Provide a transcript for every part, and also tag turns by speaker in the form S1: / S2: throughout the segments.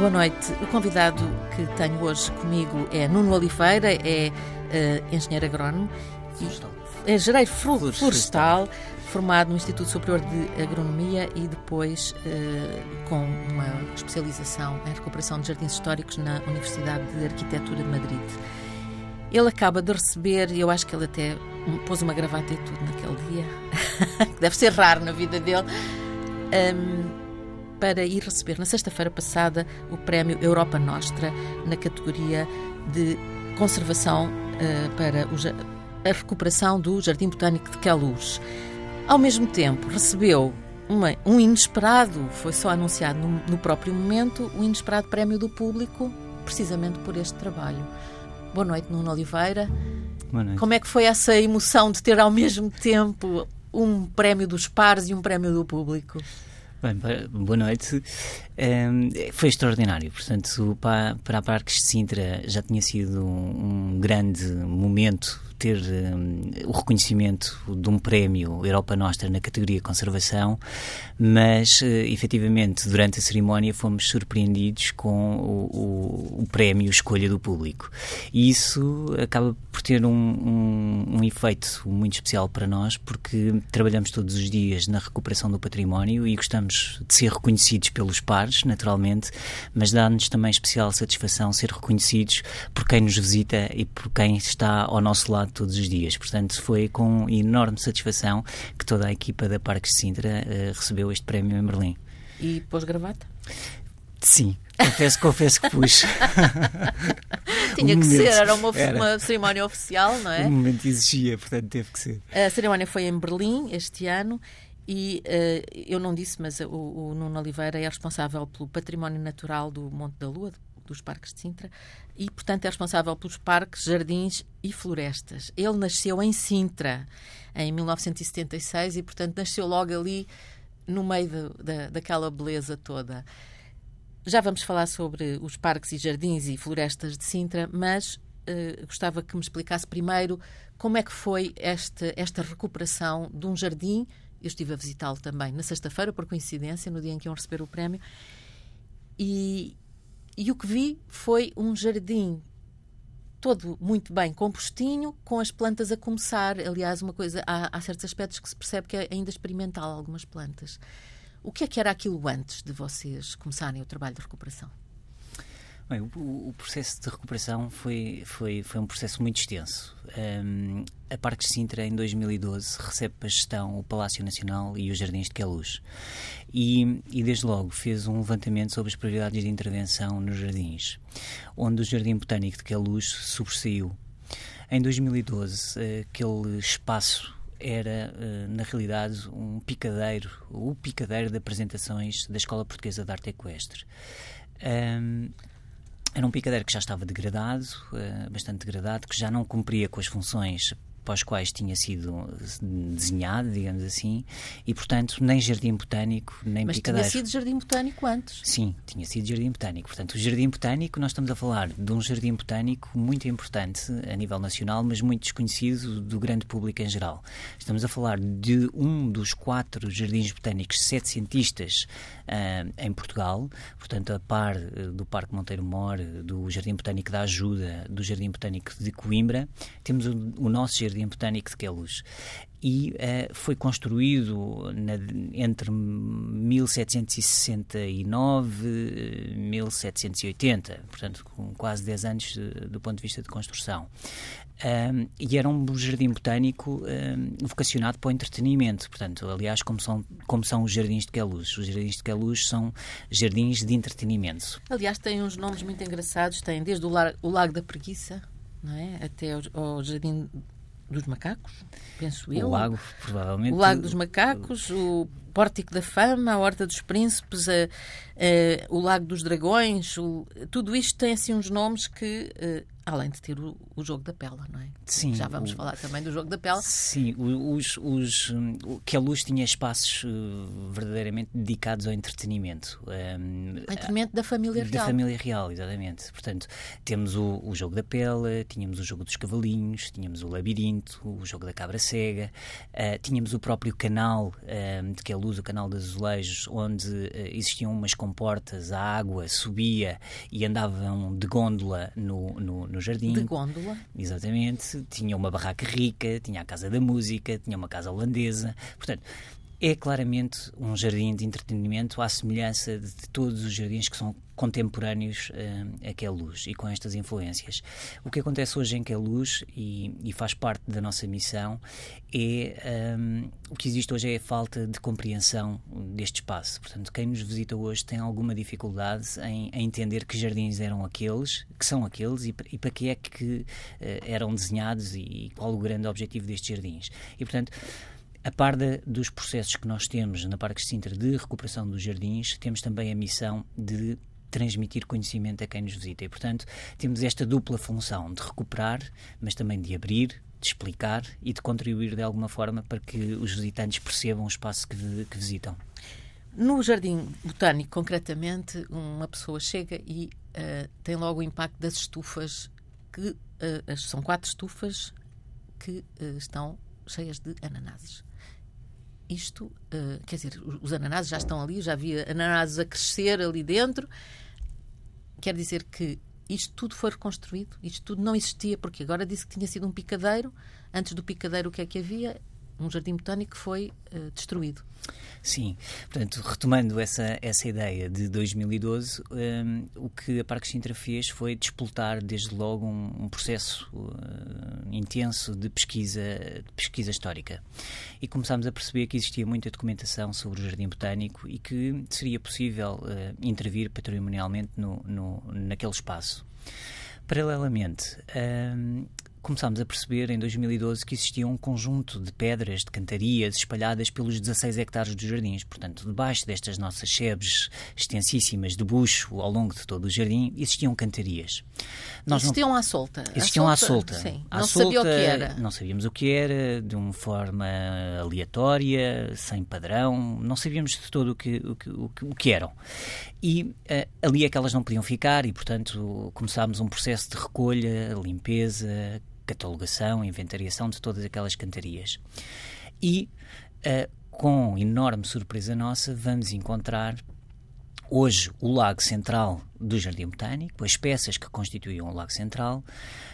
S1: Boa noite. O convidado que tenho hoje comigo é Nuno Oliveira, é uh, engenheiro agrónomo.
S2: Florestal.
S1: É engenheiro florestal, formado no Instituto Superior de Agronomia e depois uh, com uma especialização em recuperação de jardins históricos na Universidade de Arquitetura de Madrid. Ele acaba de receber, eu acho que ele até pôs uma gravata e tudo naquele dia, que deve ser raro na vida dele, um, para ir receber na sexta-feira passada o prémio Europa Nostra na categoria de conservação uh, para o, a recuperação do Jardim Botânico de Queluz. Ao mesmo tempo, recebeu uma, um inesperado, foi só anunciado no, no próprio momento, um inesperado prémio do público, precisamente por este trabalho. Boa noite, Nuno Oliveira.
S2: Boa noite.
S1: Como é que foi essa emoção de ter ao mesmo tempo um prémio dos pares e um prémio do público?
S2: Bem, boa noite. Um, foi extraordinário. Portanto, para, para a Parques de Sintra já tinha sido um, um grande momento ter um, o reconhecimento de um prémio Europa Nostra na categoria conservação, mas uh, efetivamente durante a cerimónia fomos surpreendidos com o, o, o prémio Escolha do Público. E isso acaba por ter um, um, um efeito muito especial para nós, porque trabalhamos todos os dias na recuperação do património e gostamos de ser reconhecidos pelos pares, naturalmente, mas dá-nos também especial satisfação ser reconhecidos por quem nos visita e por quem está ao nosso lado todos os dias. Portanto, foi com enorme satisfação que toda a equipa da Parques de Sintra uh, recebeu este prémio em Berlim.
S1: E pôs gravata?
S2: Sim, confesso, confesso que pus.
S1: Tinha que ser, era uma, era. uma, cerimónia oficial, não é?
S2: O momento exigia, portanto teve que ser.
S1: A cerimónia foi em Berlim este ano e uh, eu não disse, mas o, o Nuno Oliveira é responsável pelo património natural do Monte da Lua, dos parques de Sintra e, portanto, é responsável pelos parques, jardins e florestas. Ele nasceu em Sintra em 1976 e, portanto, nasceu logo ali no meio de, de, daquela beleza toda. Já vamos falar sobre os parques e jardins e florestas de Sintra, mas uh, gostava que me explicasse primeiro como é que foi esta, esta recuperação de um jardim. Eu estive a visitá-lo também na sexta-feira, por coincidência, no dia em que iam receber o prémio. E, e o que vi foi um jardim todo muito bem compostinho, com as plantas a começar. Aliás, uma coisa, há, há, certos aspectos que se percebe que é ainda experimental algumas plantas. O que é que era aquilo antes de vocês começarem o trabalho de recuperação?
S2: Bem, o, o, processo de recuperação foi, foi, foi um processo muito extenso. Um, a Parques Sintra, em 2012, recebe para gestão o Palácio Nacional e os Jardins de Queluz. E, e, desde logo, fez um levantamento sobre as prioridades de intervenção nos jardins, onde o Jardim Botânico de Queluz sobressaiu. Em 2012, aquele espaço era, eh, na realidade, um picadeiro, o picadeiro de apresentações da Escola Portuguesa de Arte Equestre. Um, era um picadeiro que já estava degradado, uh, bastante degradado, que já não cumpria com as funções para os quais tinha sido desenhado, digamos assim, e portanto nem jardim botânico, nem
S1: Mas
S2: picadeiro.
S1: Mas tinha sido jardim botânico antes?
S2: Sim, tinha sido jardim botânico. Portanto, o jardim botânico, nós estamos a falar de um jardim botânico muito importante a nível nacional, mas muito desconhecido do grande público em geral. Estamos a falar de um dos quatro jardins botânicos setecentistas uh, em Portugal, portanto, a par uh, do Parque Monteiro Mor, do Jardim Botânico da Ajuda, do Jardim Botânico de Coimbra, temos o, o nosso Jardim Botânico de Queluz e uh, foi construído na, entre 1769 e 1780, portanto, com quase 10 anos uh, do ponto de vista de construção. Um, e era um jardim botânico um, vocacionado para o entretenimento, portanto, aliás, como são, como são os jardins de Queluz. Os jardins de Queluz são jardins de entretenimento.
S1: Aliás, têm uns nomes muito engraçados, têm desde o, lar, o Lago da Preguiça, não é? até o, o Jardim dos macacos, penso eu.
S2: O lago, provavelmente.
S1: O lago dos macacos, o Pórtico da Fama, a Horta dos Príncipes, a, a, o Lago dos Dragões, o, tudo isto tem assim uns nomes que uh, Além de ter o, o, jogo da pela, não é?
S2: Sim.
S1: Já vamos
S2: o,
S1: falar também do jogo da pela.
S2: Sim, os, os, que a luz tinha espaços uh, verdadeiramente dedicados ao entretenimento.
S1: Um, entretenimento da família real.
S2: Da família real, exatamente. Portanto, temos o, o jogo da pela, tínhamos o jogo dos cavalinhos, tínhamos o labirinto, o jogo da cabra cega, uh, tínhamos o próprio canal uh, de que a luz, o canal dos azulejos, onde uh, existiam umas comportas, a água subia e andavam de gôndola no, no, no jardim.
S1: De gôndola?
S2: Exatamente. Tinha uma barraca rica, tinha a Casa da Música, tinha uma casa holandesa. Portanto, é claramente um jardim de entretenimento à semelhança de todos os jardins que são contemporâneos uh, a Queluz e com estas influências. O que acontece hoje em Queluz e, e faz parte da nossa missão é um, o que existe hoje é a falta de compreensão deste espaço. Portanto, quem nos visita hoje tem alguma dificuldade em, em entender que jardins eram aqueles, que são aqueles e, e para que é que uh, eram desenhados e, e qual o grande objetivo destes jardins. E portanto a par de, dos processos que nós temos na Parque Sintra de recuperação dos jardins, temos também a missão de transmitir conhecimento a quem nos visita. E, portanto, temos esta dupla função de recuperar, mas também de abrir, de explicar e de contribuir de alguma forma para que os visitantes percebam o espaço que, que visitam.
S1: No Jardim Botânico, concretamente, uma pessoa chega e uh, tem logo o impacto das estufas, que uh, são quatro estufas que uh, estão cheias de ananases isto, uh, quer dizer, os ananases já estão ali, já havia ananases a crescer ali dentro. Quer dizer que isto tudo foi reconstruído, isto tudo não existia, porque agora disse que tinha sido um picadeiro. Antes do picadeiro, o que é que havia? Um jardim botânico foi uh, destruído.
S2: Sim, portanto, retomando essa, essa ideia de 2012, um, o que a Parque Sintra fez foi despoltar desde logo um, um processo uh, intenso de pesquisa, de pesquisa histórica. E começámos a perceber que existia muita documentação sobre o Jardim Botânico e que seria possível uh, intervir patrimonialmente no, no, naquele espaço. Paralelamente, um, começámos a perceber em 2012 que existia um conjunto de pedras, de cantarias espalhadas pelos 16 hectares dos jardins. Portanto, debaixo destas nossas sebes extensíssimas de bucho ao longo de todo o jardim, existiam cantarias.
S1: Nós existiam não... à solta?
S2: Existiam à solta.
S1: À solta.
S2: Sim. À
S1: não
S2: solta,
S1: sabia o que era.
S2: Não sabíamos o que era, de uma forma aleatória, sem padrão, não sabíamos de todo o que, o que, o que, o que eram. E uh, ali é que elas não podiam ficar e, portanto, começámos um processo de recolha, limpeza, catalogação, inventariação de todas aquelas cantarias. E, uh, com enorme surpresa nossa, vamos encontrar hoje o Lago Central do Jardim Botânico, as peças que constituíam o Lago Central,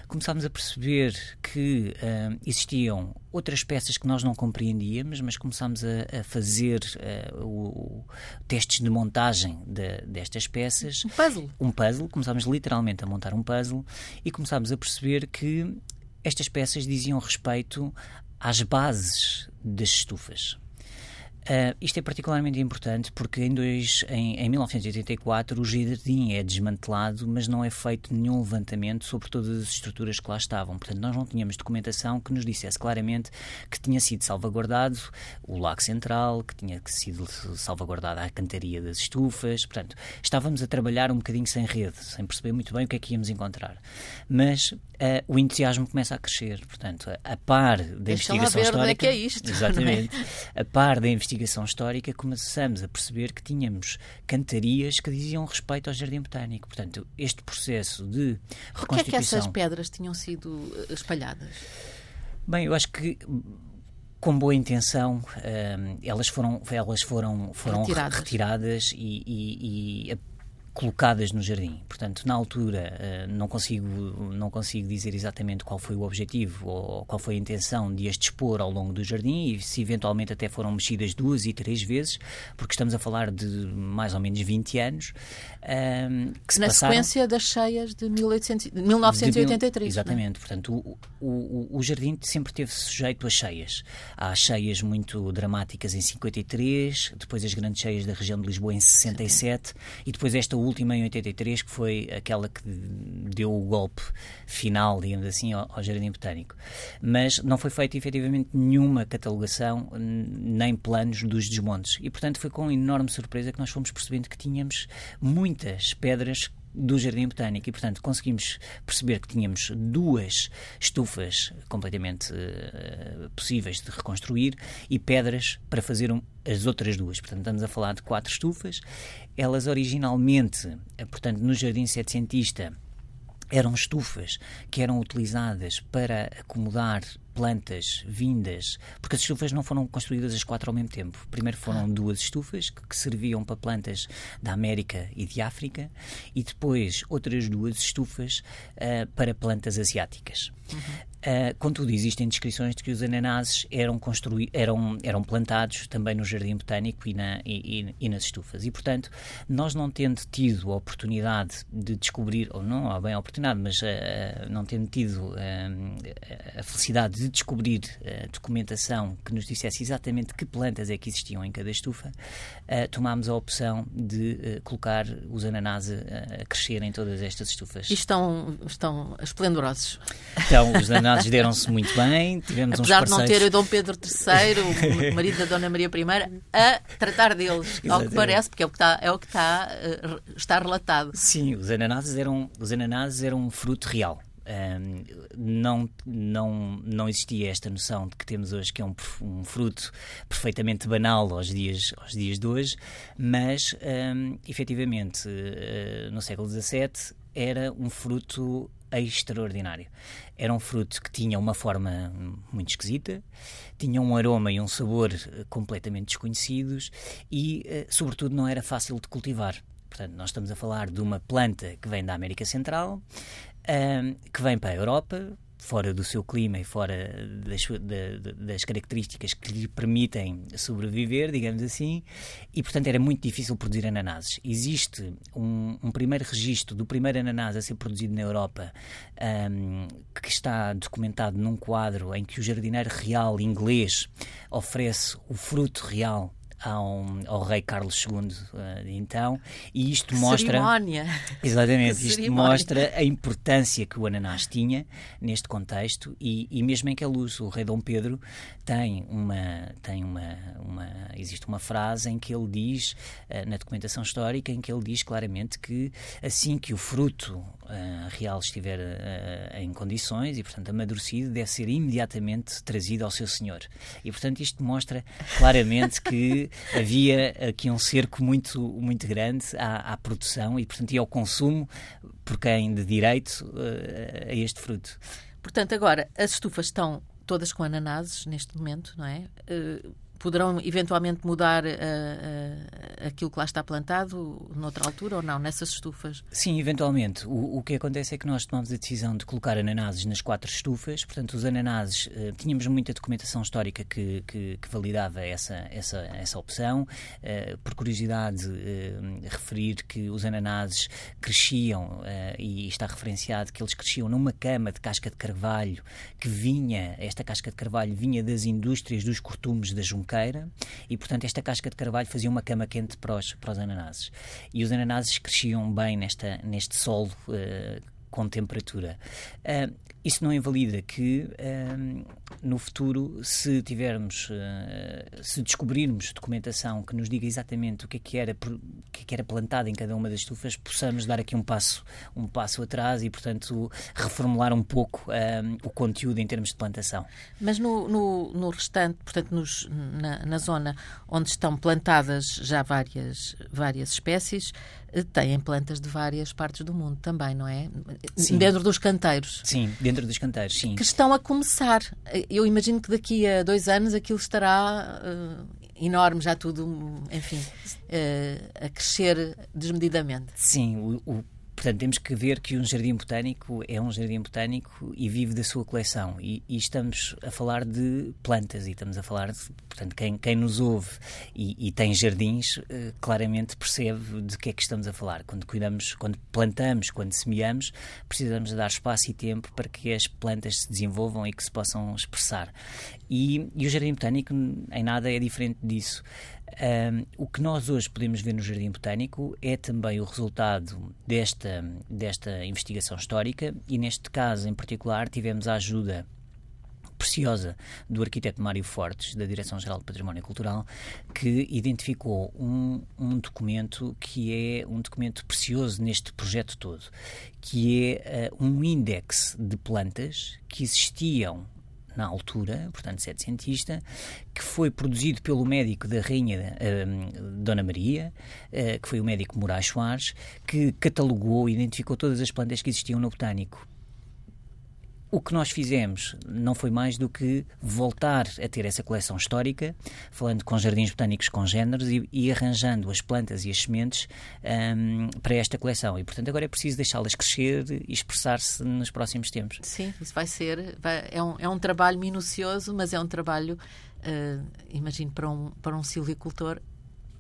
S2: começámos a perceber que uh, existiam outras peças que nós não compreendíamos, mas começámos a, a fazer uh, o, o, testes de montagem de, destas peças.
S1: Um puzzle.
S2: Um puzzle. Começámos literalmente a montar um puzzle e começámos a perceber que estas peças diziam respeito às bases das estufas. Uh, isto é particularmente importante porque em, dois, em, em 1984 o jardim é desmantelado, mas não é feito nenhum levantamento sobre todas as estruturas que lá estavam. Portanto, nós não tínhamos documentação que nos dissesse claramente que tinha sido salvaguardado o lago central, que tinha sido salvaguardada a cantaria das estufas. Portanto, estávamos a trabalhar um bocadinho sem rede, sem perceber muito bem o que é que íamos encontrar. Mas uh, o entusiasmo começa a crescer. Portanto, a, a par da
S1: Deixa
S2: investigação
S1: ver
S2: histórica.
S1: Onde é que é isto,
S2: exatamente. É? A par da investigação investigação histórica, começamos a perceber que tínhamos cantarias que diziam respeito ao Jardim Botânico. Portanto, este processo de reconstituição... Por
S1: que é que essas pedras tinham sido eh, espalhadas?
S2: Bem, eu acho que com boa intenção, um, eh, elas foram, elas foram, foram retiradas, retiradas e, e, e colocadas no jardim. Portanto, na altura eh, não consigo não consigo dizer exatamente qual foi o objetivo ou qual foi a intenção de as dispor ao longo do jardim e se eventualmente até foram mexidas duas e três vezes, porque estamos a falar de mais ou menos 20 anos.
S1: Um, que se Na passaram... sequência das cheias de, 1800, de 1983.
S2: De exatamente. É? Portanto, o, o, o jardim sempre teve sujeito a cheias. Há cheias muito dramáticas em 53, depois as grandes cheias da região de Lisboa em 67 Sim. e depois esta última em 83, que foi aquela que deu o golpe final, digamos assim, ao, ao Jardim Botânico. Mas não foi feita efetivamente nenhuma catalogação, nem planos dos desmontes. E, portanto, foi com enorme surpresa que nós fomos percebendo que tínhamos muitas pedras do Jardim Botânico e, portanto, conseguimos perceber que tínhamos duas estufas completamente uh, possíveis de reconstruir e pedras para fazer um, as outras duas. Portanto, estamos a falar de quatro estufas. Elas originalmente, eh, portanto, no Jardim Setecentista, eram estufas que eram utilizadas para acomodar plantas vindas, porque as estufas não foram construídas as quatro ao mesmo tempo. Primeiro foram ah. duas estufas que, que, serviam para plantas da América e de África, e depois outras duas estufas uh, para plantas asiáticas. Uhum. Uh, contudo, existem descrições de que os ananases eram, construí eram, eram plantados também no jardim botânico e, na, e, e, e, nas estufas. E, portanto, nós não tendo tido a oportunidade de descobrir, ou não há bem a oportunidade, mas uh, não tendo tido a felicidade de de descobrir uh, documentação que nos dissesse exatamente que plantas é que existiam em cada estufa, uh, tomámos a opção de uh, colocar os ananases a crescer em todas estas estufas.
S1: E estão, estão esplendorosos.
S2: Então, os ananases deram-se muito bem, tivemos
S1: Apesar
S2: uns
S1: de não ter o Dom Pedro III, o marido da Dona Maria I, a tratar deles, ao que parece, porque é o que está, é o que está, está relatado.
S2: Sim, os ananases eram, os ananases eram um fruto real. Não, não, não existia esta noção de que temos hoje, que é um, um fruto perfeitamente banal aos dias, aos dias de hoje, mas um, efetivamente uh, no século XVII era um fruto extraordinário. Era um fruto que tinha uma forma muito esquisita, tinha um aroma e um sabor completamente desconhecidos e, uh, sobretudo, não era fácil de cultivar. Portanto, nós estamos a falar de uma planta que vem da América Central, um, que vem para a Europa, fora do seu clima e fora das, das, características que lhe permitem sobreviver, digamos assim, e portanto era muito difícil produzir ananases. Existe um, um primeiro registro do primeiro ananás a ser produzido na Europa, um, que está documentado num quadro em que o jardineiro real inglês oferece o fruto real ao, ao rei Carlos II uh, então e isto mostra
S1: cerimónia.
S2: Exatamente isto mostra a importância que o ananás tinha neste contexto e, e mesmo em que a luz o rei Dom Pedro tem uma tem uma, uma existe uma frase em que ele diz uh, na documentação histórica em que ele diz claramente que assim que o fruto uh, real estiver em condições e portanto amadurecido deve ser imediatamente trazido ao seu senhor. E portanto isto mostra claramente que havia aqui um cerco muito, muito grande à, à produção e, portanto, e ao consumo por quem de direito uh, a este fruto.
S1: Portanto, agora, as estufas estão todas com ananases neste momento, não é? Uh, poderão eventualmente mudar uh, uh, aquilo que lá está plantado noutra altura ou não, nessas estufas?
S2: Sim, eventualmente. O, o que acontece é que nós tomamos a decisão de colocar ananases nas quatro estufas, portanto, os ananases, uh, tínhamos muita documentação histórica que, que, que validava essa, essa, essa opção. por curiosidade, referir que os ananases cresciam, e está referenciado que eles cresciam numa cama de casca de carvalho que vinha, esta casca de carvalho vinha das indústrias dos cortumes da E, portanto, esta casca de carvalho fazia uma cama quente para os, para os ananases. E os ananases cresciam bem nesta, neste solo uh, com temperatura. Uh, isso não invalida que uh, no futuro, se tivermos, uh, se descobrirmos documentação que nos diga exatamente o que é que era, o que, é que era plantado em cada uma das estufas, possamos dar aqui um passo, um passo atrás e, portanto, reformular um pouco o conteúdo em termos de plantação.
S1: Mas no, no, no restante, portanto, nos, na, na zona onde estão plantadas já várias, várias espécies, têm plantas de várias partes do mundo também, não é? Sim. Dentro dos canteiros.
S2: Sim, dentro dos canteiros, sim.
S1: Que estão a começar. Eu imagino que daqui a dois anos aquilo estará uh, enorme, já tudo, enfim, uh, a crescer desmedidamente.
S2: Sim, o, o Portanto, temos que ver que um jardim botânico é um jardim botânico e vive da sua coleção. E, e estamos a falar de plantas e estamos a falar de. Portanto, quem, quem nos ouve e, e tem jardins, eh, claramente percebe de que é que estamos a falar. Quando cuidamos, quando plantamos, quando semeamos, precisamos dar espaço e tempo para que as plantas se desenvolvam e que se possam expressar. E, e o jardim botânico, em nada, é diferente disso. Um, o que nós hoje podemos ver no Jardim Botânico é também o resultado desta, desta investigação histórica e, neste caso em particular, tivemos a ajuda preciosa do arquiteto Mário Fortes, da Direção-Geral de Património Cultural, que identificou um, um, documento que é um documento precioso neste projeto todo, que é uh, um índex de plantas que existiam na altura, portanto setecentista, que foi produzido pelo médico da Rainha uh, Dona Maria, uh, que foi o médico Moraes Soares, que catalogou e identificou todas as plantas que existiam no botânico o que nós fizemos não foi mais do que voltar a ter essa coleção histórica, falando com jardins botânicos congêneres e, e arranjando as plantas e as sementes um, para esta coleção. E, portanto, agora é preciso deixá-las crescer e expressar-se nos próximos tempos.
S1: Sim, isso vai ser. Vai, é, um, é um trabalho minucioso, mas é um trabalho, uh, imagino, para um, para um silvicultor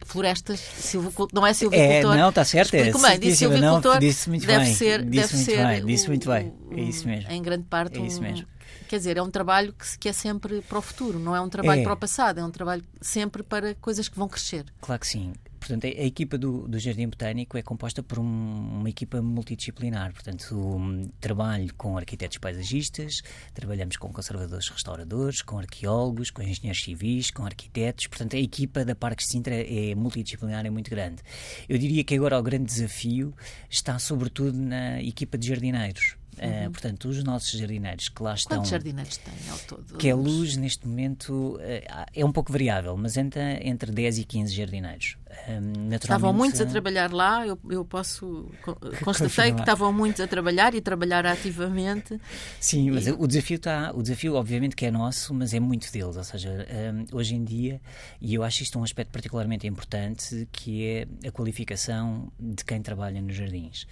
S1: florestas, silvicultor, não é silvicultor.
S2: É, não, está certo.
S1: é, bem, disse silvicultor,
S2: não, disse muito
S1: deve
S2: bem,
S1: ser,
S2: disse
S1: deve
S2: muito
S1: ser
S2: bem, disse muito bem, é isso mesmo.
S1: Em grande parte,
S2: é isso mesmo.
S1: quer dizer, é um trabalho que, que, é sempre para o futuro, não é um trabalho
S2: É.
S1: para o passado, é um trabalho sempre para coisas que vão crescer.
S2: Claro que sim. Portanto, a, a equipa do, do Jardim Botânico é composta por um- uma equipa multidisciplinar. Portanto, um, trabalho com arquitetos paisagistas, trabalhamos com conservadores restauradores, com arqueólogos, com engenheiros civis, com arquitetos. Portanto, a equipa da Parques de Sintra é multidisciplinar, é muito grande. Eu diria que agora o grande desafio está sobretudo na equipa de jardineiros. Uh, portanto, os nossos jardineiros que lá estão
S1: Quantos jardineiros tem ao todo?
S2: que a luz neste momento eh, é um pouco variável, mas entra entre 10 e 15 jardineiros. Um,
S1: Estavam muitos a trabalhar lá, eu, eu posso. co- Constatei que estavam muitos a trabalhar e trabalhar ativamente.
S2: Sim, mas o desafio está, o desafio obviamente que é nosso, mas é muito deles, ou seja, um, hoje em dia, e eu acho isto um aspecto particularmente importante, que é a qualificação de quem trabalha nos jardins.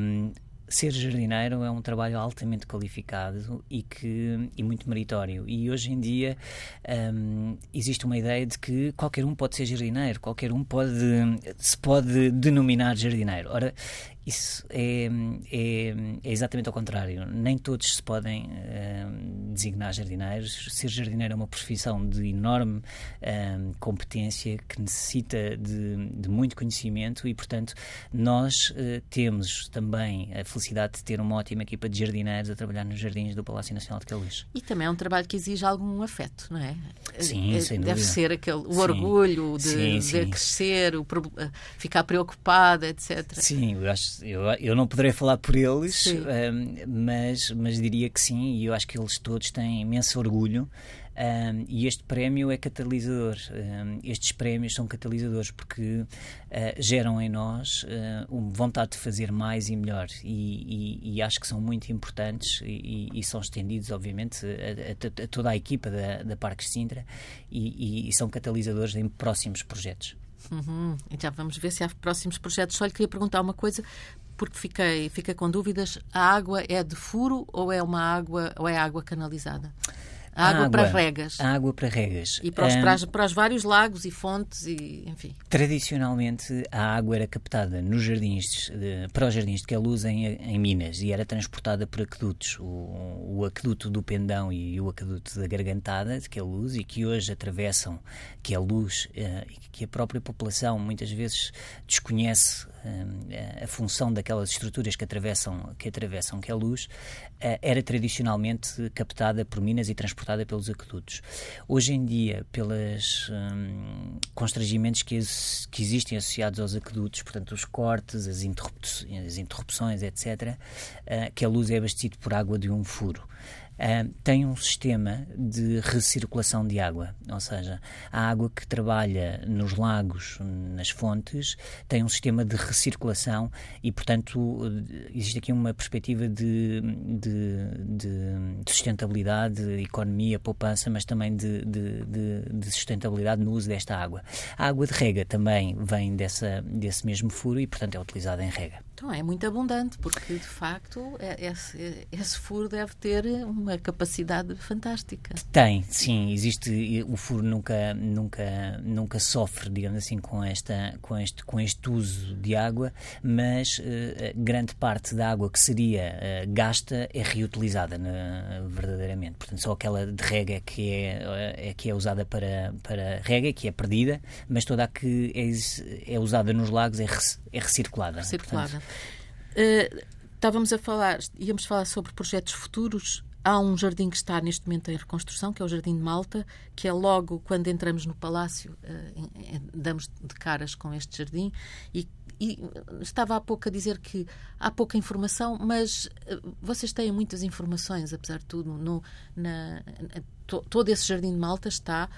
S2: Um, Ser jardineiro é um trabalho altamente qualificado e, que, e muito meritório. E hoje em dia um, existe uma ideia de que qualquer um pode ser jardineiro, qualquer um pode, se pode denominar jardineiro. Ora, isso é, é, é exatamente ao contrário. Nem todos se podem eh, designar jardineiros. Ser jardineiro é uma profissão de enorme eh, competência que necessita de, de muito conhecimento e, portanto, nós eh, temos também a felicidade de ter uma ótima equipa de jardineiros a trabalhar nos jardins do Palácio Nacional de Queluz.
S1: E também é um trabalho que exige algum afeto, não é?
S2: Sim,
S1: Eh,
S2: sem
S1: Deve
S2: dúvida.
S1: ser aquele, o
S2: Sim.
S1: orgulho de,
S2: Sim,
S1: de
S2: sim.
S1: crescer, o, eh, ficar preocupada, etc.
S2: Sim, eu, acho, eu, eu não poderei falar por eles,
S1: Sim.
S2: ehm, mas, mas diria que sim, e eu acho que eles todos têm imenso orgulho. ehm, e este prémio é catalisador. Ehm, estes prémios são catalisadores porque eh, geram em nós eh, uma vontade de fazer mais e melhor. E, e- e acho que são muito importantes e, e- são estendidos, obviamente, a, a- a toda a equipa da, da Parques Sintra e são catalisadores em próximos projetos.
S1: Uhum. Já vamos ver se há próximos projetos. Só lhe queria perguntar uma coisa, porque fiquei, fiquei com dúvidas. A água é de furo ou é uma água ou é água canalizada? A água, para regas.
S2: A água para regas.
S1: E para os, para, as- para os vários lagos e fontes e enfim.
S2: Tradicionalmente, a água era captada nos jardins, de- para os jardins de Queluz em, em Minas e era transportada por aquedutos. O, o aqueduto do Pendão e o aqueduto da Gargantada de Queluz e que hoje atravessam Queluz eh, e que a própria população muitas vezes desconhece a função daquelas estruturas que atravessam, que atravessam Queluz, eh, era tradicionalmente captada por Minas e transportada pelos aquedutos. Hoje em dia, pelos constrangimentos que, que existem associados aos aquedutos, portanto, os cortes, as interrupções, as interrupções etc., eh, que a luz é abastecido por água de um furo. Ah, tem um sistema de recirculação de água, ou seja, a água que trabalha nos lagos, nas fontes, tem um sistema de recirculação e, portanto, eh, existe aqui uma perspectiva de, de- de- de sustentabilidade, de economia, poupança, mas também de- de sustentabilidade no uso desta água. A água de rega também vem dessa, desse mesmo furo e, portanto, é utilizada em rega.
S1: Então é muito abundante, porque de facto é- esse, esse furo deve ter uma capacidade fantástica.
S2: Tem, sim, existe o furo nunca nunca nunca sofre, digamos assim, com esta com este com este uso de água, mas eh, grande parte da água que seria eh, gasta é reutilizada né, verdadeiramente. Portanto, só aquela de rega é que é, eh, é que é usada para para rega, que é perdida, mas toda a que é, é usada nos lagos é, é recirculada.
S1: circulada.
S2: Portanto,
S1: Eh, estávamos a falar, íamos falar sobre projetos futuros. Há um jardim que está neste momento em reconstrução, que é o Jardim de Malta, que é logo quando entramos no palácio, uh, damos de caras com este jardim e, e, estava há pouco a dizer que há pouca informação, mas uh, vocês têm muitas informações, apesar de tudo. No, na, to, todo esse Jardim de Malta está,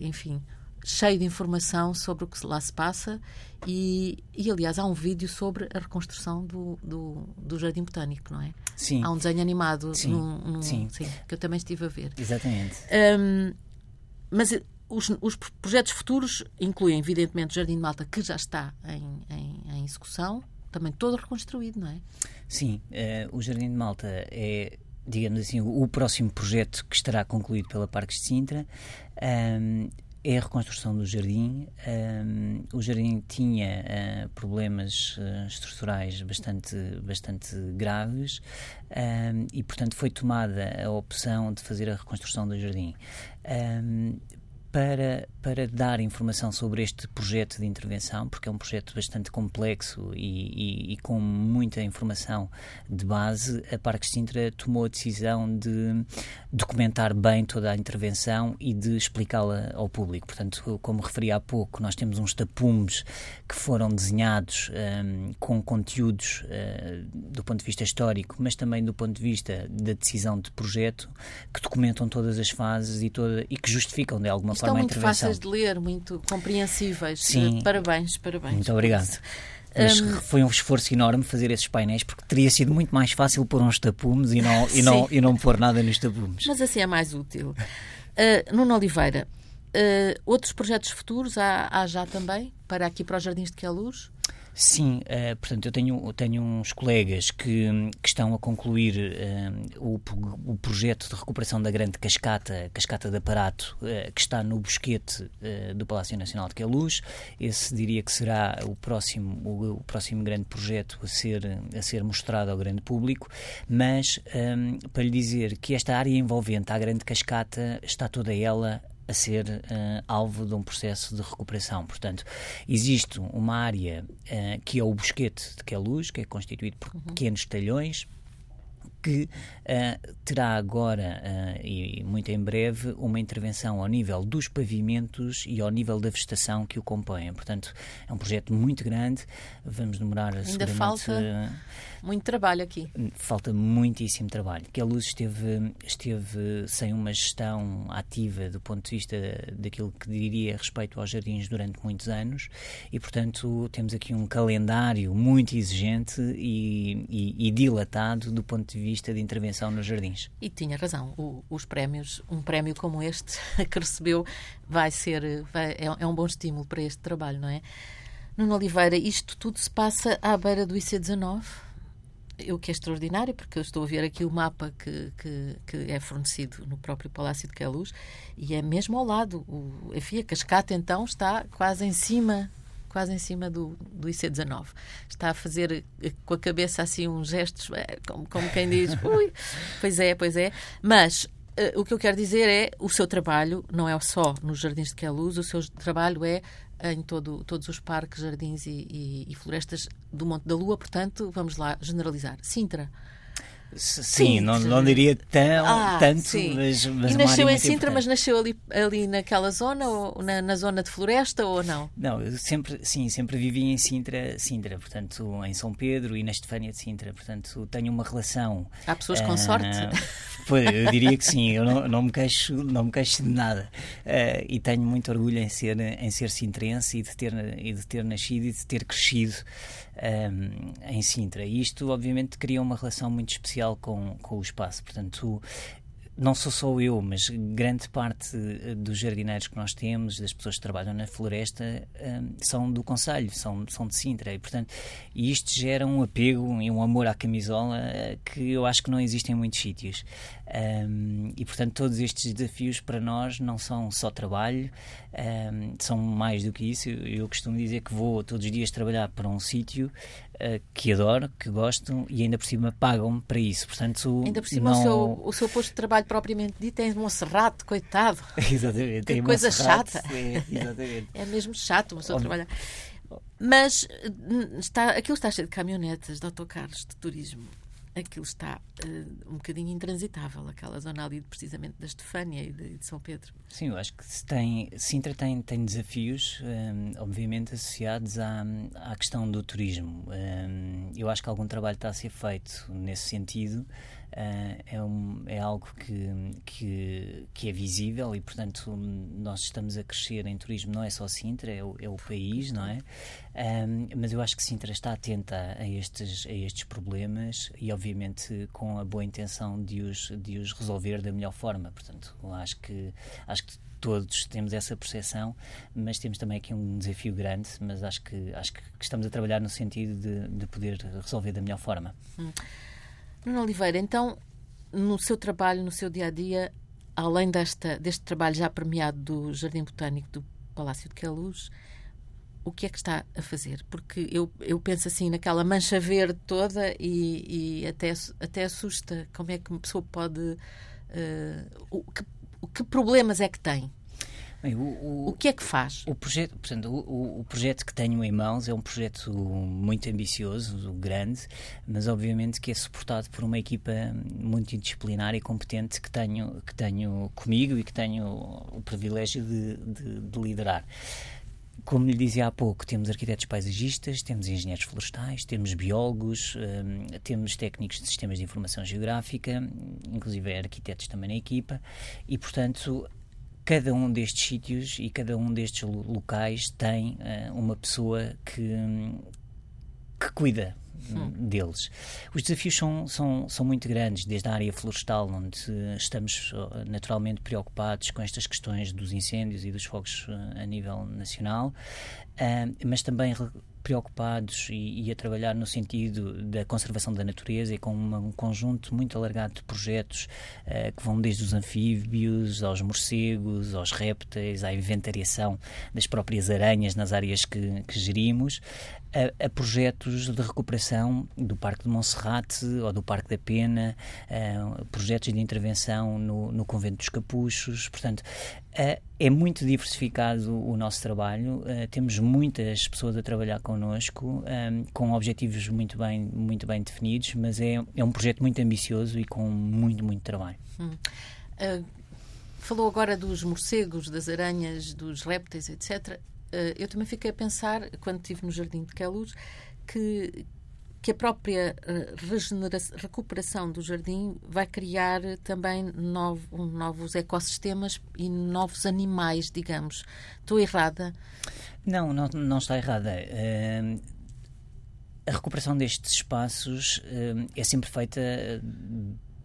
S1: enfim, cheio de informação sobre o que lá se passa e, e aliás, há um vídeo sobre a reconstrução do, do, do Jardim Botânico, não é?
S2: Sim.
S1: Há um desenho animado
S2: sim,
S1: num, num,
S2: sim.
S1: sim. que eu também estive a ver.
S2: Exatamente.
S1: Um, mas os, os, projetos futuros incluem, evidentemente, o Jardim de Malta, que já está em, em, em execução, também todo reconstruído, não é?
S2: Sim, uh, o Jardim de Malta é digamos assim, o próximo projeto que estará concluído pela Parques de Sintra. Um, é a reconstrução do jardim. Um, o jardim tinha uh, problemas uh, estruturais bastante, bastante graves um, e, portanto, foi tomada a opção de fazer a reconstrução do jardim. Um, para, para dar informação sobre este projeto de intervenção, porque é um projeto bastante complexo e, e, e com muita informação de base, a Parques Sintra tomou a decisão de documentar bem toda a intervenção e de explicá-la ao público. Portanto, como referi há pouco, nós temos uns tapumes que foram desenhados um, com conteúdos uh, do ponto de vista histórico, mas também do ponto de vista da decisão de projeto, que documentam todas as fases e, toda, e que justificam de alguma forma
S1: Estão muito fáceis de ler, muito compreensíveis.
S2: Sim.
S1: Parabéns, parabéns.
S2: Muito obrigado. Mas foi um esforço enorme fazer esses painéis, porque teria sido muito mais fácil pôr uns tapumes e não, e não, e não pôr nada nos tapumes.
S1: Mas assim é mais útil. Uh, Nuno Oliveira, uh, outros projetos futuros há, há, já também, para aqui para os Jardins de Queluz?
S2: Sim, uh, portanto, eu tenho, tenho uns colegas que, que estão a concluir uh, o, o projeto de recuperação da grande cascata, cascata de aparato, uh, que está no bosquete do Palácio Nacional de Queluz. Esse diria que será o próximo, o, o, próximo grande projeto a ser, a ser mostrado ao grande público, mas um, para lhe dizer que esta área envolvente à grande cascata está toda ela a ser uh, alvo de um processo de recuperação. Portanto, existe uma área uh, que é o bosquete de Queluz, que é constituído por uhum. pequenos talhões, que uh, terá agora uh, e muito em breve uma intervenção ao nível dos pavimentos e ao nível da vegetação que o compõem. Portanto, é um projeto muito grande. Vamos demorar
S1: Ainda
S2: seguramente.
S1: Falta muito trabalho aqui.
S2: Falta muitíssimo trabalho. Que a luz esteve, esteve sem uma gestão ativa do ponto de vista daquilo que diria respeito aos jardins durante muitos anos e, portanto, temos aqui um calendário muito exigente e, e, e dilatado do ponto de vista de intervenção nos jardins.
S1: E tinha razão. O, os prémios, um prémio como este que recebeu, vai ser vai, é, é um bom estímulo para este trabalho, não é? Nuno Oliveira, isto tudo se passa à beira do IC19? O que é extraordinário, porque eu estou a ver aqui o mapa que, que, que é fornecido no próprio Palácio de Queluz e é mesmo ao lado. O, enfim, a cascata então está quase em cima quase em cima do, do IC19. Está a fazer eh, com a cabeça assim uns gestos, eh, como, como quem diz, ui, pois é, pois é. Mas uh, o que eu quero dizer é o seu trabalho não é só nos Jardins de Queluz, o seu trabalho é em todo, todos os parques, jardins e, e, e, florestas do Monte da Lua, portanto, vamos lá generalizar. Sintra.
S2: Sim, não, não diria tão, ah, tanto, sim. mas, mas
S1: E nasceu em Sintra, importante. mas nasceu ali, ali naquela zona, ou na, na, zona de floresta, ou não?
S2: Não, eu sempre, sim, sempre vivi em Sintra, Sintra, portanto, em São Pedro e na Estefânia de Sintra, portanto, tenho uma relação...
S1: Há pessoas com uh, sorte?
S2: Pois, eu diria que sim, eu não, não, me, queixo, não me queixo de nada. Uh, e tenho muito orgulho em ser, em ser sintrense e de, ter, e de ter nascido e de ter crescido um, em Sintra. E isto, obviamente, cria uma relação muito especial com, com o espaço. Portanto, não sou só eu, mas grande parte eh, dos jardineiros que nós temos, das pessoas que trabalham na floresta, um, são do Conselho, são, são de Sintra. E, portanto, isto gera um apego e um amor à camisola eh, que eu acho que não existem em muitos sítios. E, portanto, todos estes desafios para nós não são só trabalho, são mais do que isso. Eu, costumo dizer que vou todos os dias trabalhar para um sítio que adoro, que gosto e ainda por cima pagam-me para isso. Portanto,
S1: ainda por cima
S2: não...
S1: o, seu, o seu posto de trabalho propriamente dito é em Monserrate, coitado.
S2: exatamente.
S1: Que coisa chata.
S2: É, exatamente.
S1: é mesmo chato o seu trabalho. Mas está, aquilo está cheio de caminhonetas, de autocarros, de turismo. Aquilo está uh, um bocadinho intransitável, aquela zona ali precisamente da Estefânia e de, de, São Pedro.
S2: Sim, eu acho que se tem, Sintra tem, tem desafios, um, obviamente, associados à, à questão do turismo. Um, eu acho que algum trabalho está a ser feito nesse sentido. Uh, é, um, é algo que, que, que, é visível e, portanto, nós estamos a crescer em turismo, não é só Sintra, é o, é o país, não é? Um, mas eu acho que Sintra está atenta a estes, a estes problemas e, obviamente, com a boa intenção de os, de os resolver da melhor forma. Portanto, acho que, acho que todos temos essa percepção, mas temos também aqui um desafio grande, mas acho que, acho que estamos a trabalhar no sentido de, de poder resolver da melhor forma.
S1: Hum. Nuno Oliveira, então, no seu trabalho, no seu dia a dia, além desta, deste trabalho já premiado do Jardim Botânico do Palácio de Queluz, o que é que está a fazer? Porque eu, eu penso assim naquela mancha verde toda e, e até, até assusta como é que uma pessoa pode. Uh, o, que, que problemas é que tem? Bem, o, o, o, que é que faz?
S2: O projeto, portanto, o, o, projeto que tenho em mãos é um projeto muito ambicioso, grande, mas obviamente que é suportado por uma equipa multidisciplinar e competente que tenho, que tenho comigo e que tenho o privilégio de, de, de liderar. Como lhe dizia há pouco, temos arquitetos paisagistas, temos engenheiros florestais, temos biólogos, um, temos técnicos de sistemas de informação geográfica, inclusive arquitetos também na equipa, e portanto cada um destes sítios e cada um destes locais tem uh, uma pessoa que, que cuida deles. Os desafios são, são, são muito grandes, desde a área florestal, onde estamos naturalmente preocupados com estas questões dos incêndios e dos fogos uh, a nível nacional, mas também preocupados e, e, a trabalhar no sentido da conservação da natureza e com uma, um conjunto muito alargado de projetos uh, que vão desde os anfíbios aos morcegos, aos répteis, à inventariação das próprias aranhas nas áreas que, que gerimos, a, a, projetos de recuperação do Parque de Monserrate ou do Parque da Pena, uh, projetos de intervenção no, no Convento dos Capuchos. Portanto, uh, é muito diversificado o nosso trabalho, uh, temos muitas pessoas a trabalhar connosco, com objetivos muito bem, muito bem definidos, mas é, é um projeto muito ambicioso e com muito, muito trabalho. Hum.
S1: falou agora dos morcegos, das aranhas, dos répteis, etc. Eh, eu também fiquei a pensar, quando estive no Jardim de Queluz, que, que a própria eh, recuperação do jardim vai criar também novo, novos ecossistemas e novos animais, digamos. Estou errada?
S2: Não, não, não está errada. Uh, a recuperação destes espaços uh, é sempre feita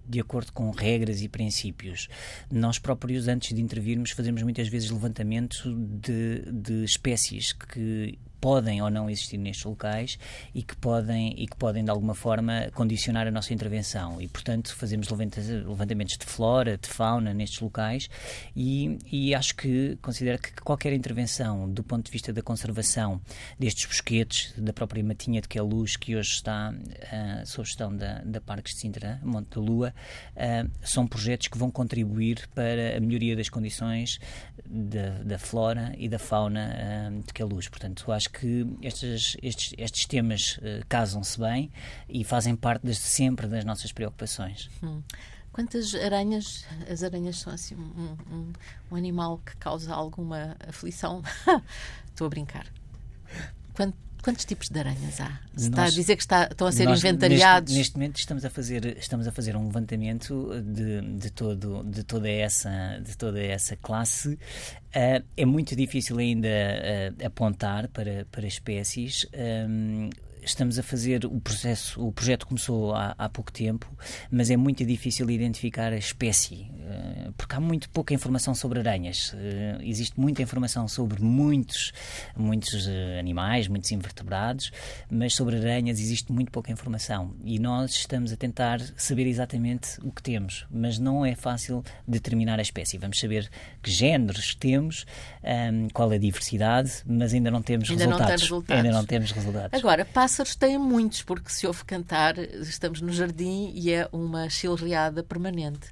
S2: de acordo com regras e princípios. Nós próprios, antes de intervirmos, fazemos muitas vezes levantamento de, de espécies que podem ou não existir nestes locais e que podem e que podem de alguma forma condicionar a nossa intervenção e portanto fazemos levantamentos de flora, de fauna nestes locais e, e acho que considero que qualquer intervenção do ponto de vista da conservação destes bosquetes, da própria matinha de Queluz que hoje está uh, sob gestão da, da Parques de Sintra, Monte da Lua, uh, são projetos que vão contribuir para a melhoria das condições da, da flora e da fauna uh, de Queluz. Portanto, acho que estes, estes, estes temas uh, casam-se bem e fazem parte desde sempre das nossas preocupações. Hum.
S1: Quantas aranhas? As aranhas são assim um, um, um animal que causa alguma aflição? Estou a brincar. Quanto, Quantos tipos de aranhas há? Se está a dizer que está, estão a ser nós, inventariados?
S2: Neste, neste, momento estamos a fazer estamos a fazer um levantamento de, de todo de toda essa de toda essa classe. Uh, é muito difícil ainda uh, apontar para para espécies. Um, estamos a fazer o processo, o projeto começou há, há pouco tempo, mas é muito difícil identificar a espécie, uh, porque há muito pouca informação sobre aranhas. Uh, existe muita informação sobre muitos, muitos uh, animais, muitos invertebrados, mas sobre aranhas existe muito pouca informação e nós estamos a tentar saber exatamente o que temos, mas não é fácil determinar a espécie. Vamos saber que géneros temos, ehm, qual é a diversidade, mas ainda não temos
S1: ainda
S2: resultados.
S1: Não resultados.
S2: Ainda não temos resultados.
S1: Agora, passa pássaros têm muitos, porque se ouve cantar, estamos no jardim e é uma chilreada permanente.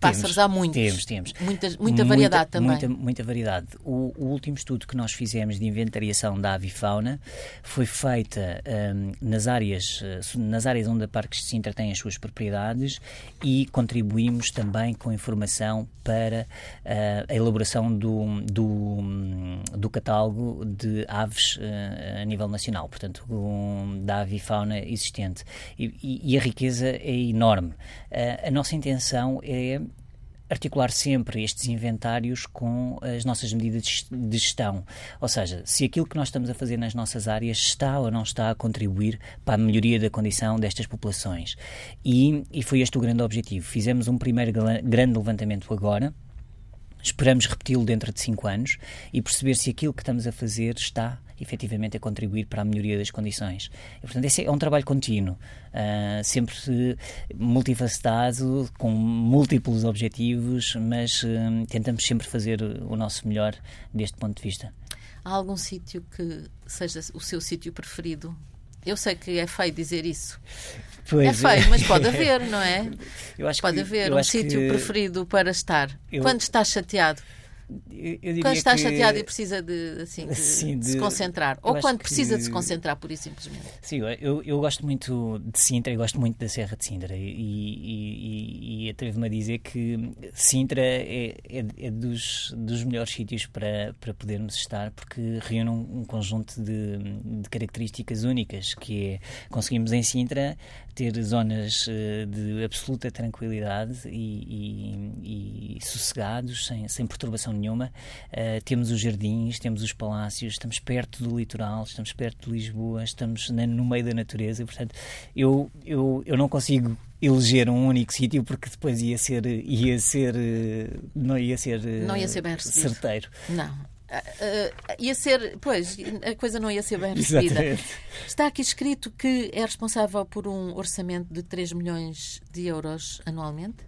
S1: Pássaros
S2: temos,
S1: há muitos.
S2: Temos, temos.
S1: Muita, muita variedade também.
S2: Muita, muita variedade. O, o, último estudo que nós fizemos de inventariação da avifauna foi feita um, nas, áreas, nas áreas onde a Parques de Sintra tem as suas propriedades e contribuímos também com informação para uh, a elaboração do, do, do catálogo de aves uh, a nível nacional, portanto, um, da avifauna existente. E, e, e, a riqueza é enorme. Uh, a nossa intenção é articular sempre estes inventários com as nossas medidas de gestão. Ou seja, se aquilo que nós estamos a fazer nas nossas áreas está ou não está a contribuir para a melhoria da condição destas populações. E, e foi este o grande objetivo. Fizemos um primeiro grande levantamento agora. Esperamos repeti-lo dentro de cinco anos e perceber se aquilo que estamos a fazer está efetivamente a contribuir para a melhoria das condições. E, portanto, esse é um trabalho contínuo, uh, sempre multifacetado, com múltiplos objetivos, mas uh, tentamos sempre fazer o nosso melhor deste ponto de vista.
S1: Há algum sítio que seja o seu sítio preferido? Eu sei que é feio dizer isso. Pois é feio, mas pode haver, não é? pode que, haver um sítio que... preferido para estar. Eu... Quando está chateado? Eu, quando está que... chateado e precisa de, assim, de, Sim, de, se concentrar. Ou quando precisa que... de se concentrar, por isso simplesmente.
S2: Sim, eu, eu gosto muito de Sintra e gosto muito da Serra de Sintra. E, e, e atrevo-me a dizer que Sintra é, é, é, dos, dos melhores sítios para, para podermos estar, porque reúne um, um conjunto de, de características únicas, que é conseguimos em Sintra ter zonas eh, de absoluta tranquilidade e, e, e sossegados, sem, sem perturbação nenhuma. Uh, temos os jardins, temos os palácios, estamos perto do litoral, estamos perto de Lisboa, estamos na, no meio da natureza. Portanto, eu, eu, eu não consigo eleger um único sítio porque depois ia ser ia ser não ia ser
S1: não ia ser bem recebido.
S2: certeiro
S1: não Uh, ia ser, pois, a coisa não ia ser bem recebida. Está aqui escrito que é responsável por um orçamento de 3 milhões de euros anualmente?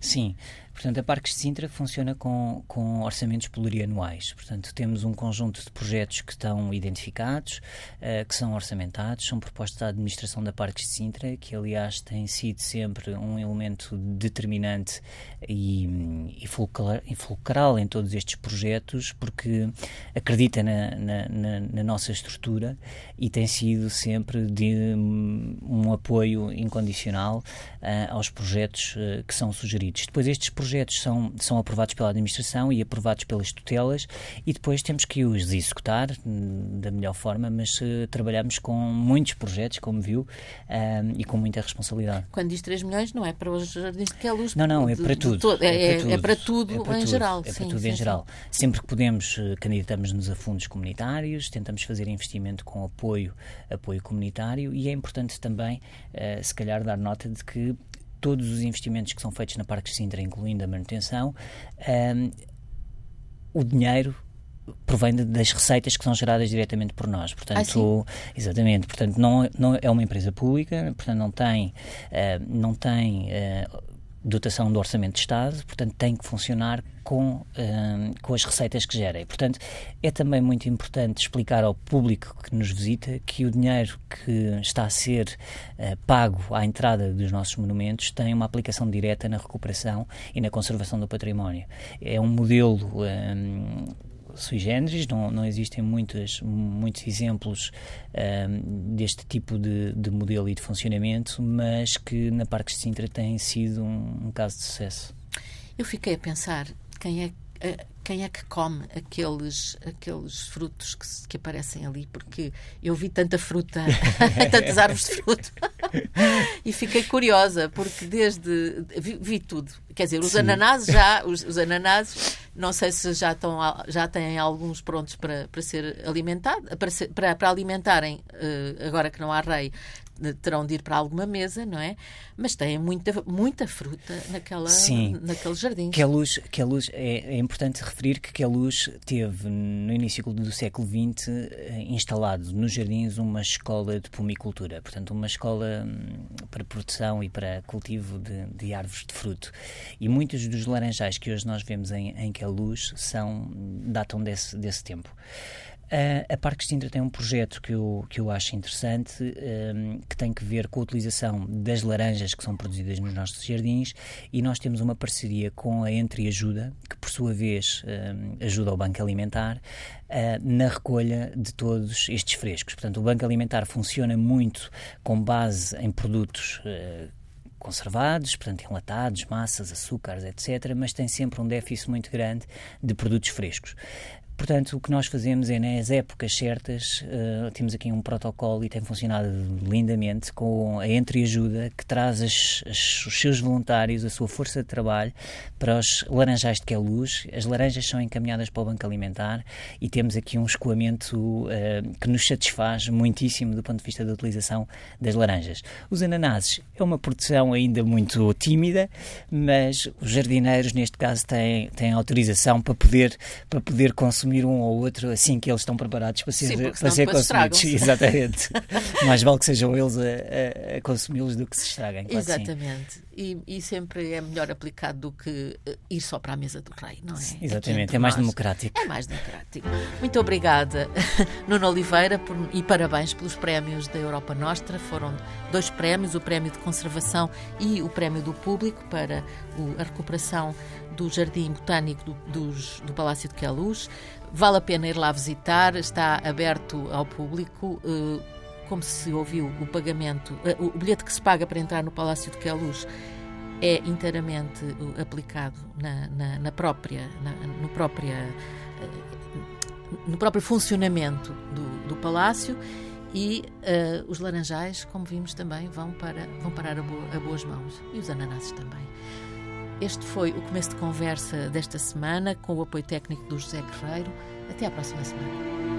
S2: Sim, Portanto, a Parques de Sintra funciona com, com orçamentos plurianuais. Portanto, temos um conjunto de projetos que estão identificados, uh, que são orçamentados, são propostas da administração da Parques de Sintra, que aliás tem sido sempre um elemento determinante e, e, fulcral, e fulcral em todos estes projetos, porque acredita na, na, na, na nossa estrutura e tem sido sempre de um apoio incondicional uh, aos projetos uh, que são sugeridos. Depois, estes projetos projetos são, são aprovados pela administração e aprovados pelas tutelas e depois temos que os executar hum, da melhor forma, mas uh, trabalhamos com muitos projetos, como viu, um, e com muita responsabilidade.
S1: Quando diz 3 milhões, não é para os jardins de Queluz?
S2: Não, não, é para tudo.
S1: É, é, é, é, para tudo, é, em geral.
S2: É para sim, tudo em geral. Sempre que podemos, uh, candidatamos-nos a fundos comunitários, tentamos fazer investimento com apoio, apoio comunitário e é importante também, uh, se calhar, dar nota de que todos os investimentos que são feitos na Parque Sintra, incluindo a manutenção, um, o dinheiro provém das receitas que são geradas diretamente por nós. Portanto,
S1: ah,
S2: exatamente. Portanto, não, não é uma empresa pública, portanto não tem, uh, não tem uh, dotação do Orçamento de Estado, portanto tem que funcionar com, um, com as receitas que gera. E, portanto, é também muito importante explicar ao público que nos visita que o dinheiro que está a ser uh, pago à entrada dos nossos monumentos tem uma aplicação direta na recuperação e na conservação do património. É um modelo um, sui generis, não, não existem muitos, muitos exemplos um, deste tipo de, de, modelo e de funcionamento, mas que na Parques de Sintra tem sido um, um caso de sucesso.
S1: Eu fiquei a pensar quem é quem é que come aqueles, aqueles frutos que, que aparecem ali, porque eu vi tanta fruta, tantas árvores de fruto, e fiquei curiosa, porque desde. Vi, vi tudo. Quer dizer, os Sim. ananases já, os, os, ananases, não sei se já, estão, já têm alguns prontos para, para ser alimentados, para, para, para alimentarem, uh, agora que não há rei, terão de ir para alguma mesa, não é? Mas têm muita, muita fruta naquela, Sim. naquele jardim.
S2: Que a luz, que a luz é, é, importante referir que a luz teve, no início do século XX, eh, instalado nos jardins uma escola de pomicultura, portanto, uma escola hum, para produção e para cultivo de, de árvores de fruto. E muitos dos laranjais que hoje nós vemos em, em que a luz são, datam desse, desse tempo. A, Parque Sintra tem um projeto que eu, que eu acho interessante, um, que tem que ver com a utilização das laranjas que são produzidas nos nossos jardins e nós temos uma parceria com a Entre Ajuda, que por sua vez um, ajuda o Banco Alimentar uh, na recolha de todos estes frescos. Portanto, o Banco Alimentar funciona muito com base em produtos uh, conservados, portanto enlatados, massas, açúcares, etc., mas tem sempre um déficit muito grande de produtos frescos. Portanto, o que nós fazemos é, nas épocas certas, uh, temos aqui um protocolo e tem funcionado lindamente com a entreajuda que traz as, as, os seus voluntários, a sua força de trabalho para os laranjais de Queluz. As laranjas são encaminhadas para o Banco Alimentar e temos aqui um escoamento uh, que nos satisfaz muitíssimo do ponto de vista da utilização das laranjas. Os ananases é uma produção ainda muito tímida, mas os jardineiros, neste caso, têm, têm autorização para poder, para poder consumir consumir um ou outro assim que eles estão preparados para ser,
S1: Sim,
S2: para ser consumidos. Exatamente. Mais vale que sejam eles a, a, a consumi-los do que se estraguem.
S1: Claro Exatamente. E, e, sempre é melhor aplicado do que eh, ir só para a mesa do rei, não é?
S2: Exatamente, é mais nós. democrático.
S1: É mais democrático. Muito obrigada, Nuno Oliveira, por, e parabéns pelos prémios da Europa Nostra. Foram dois prémios, o prémio de conservação e o prémio do público para o, a recuperação do Jardim Botânico do, dos, do Palácio de Queluz. Vale a pena ir lá visitar, está aberto ao público. Uh, como se ouviu, o pagamento, uh, o bilhete que se paga para entrar no Palácio de Queluz é inteiramente uh, aplicado na, na, na própria, na, no, própria, no próprio funcionamento do, do Palácio e uh, os laranjais, como vimos também, vão, para, vão parar a, a, boas mãos e os ananases também. Este foi o começo de conversa desta semana com o apoio técnico do José Guerreiro. Até à próxima semana.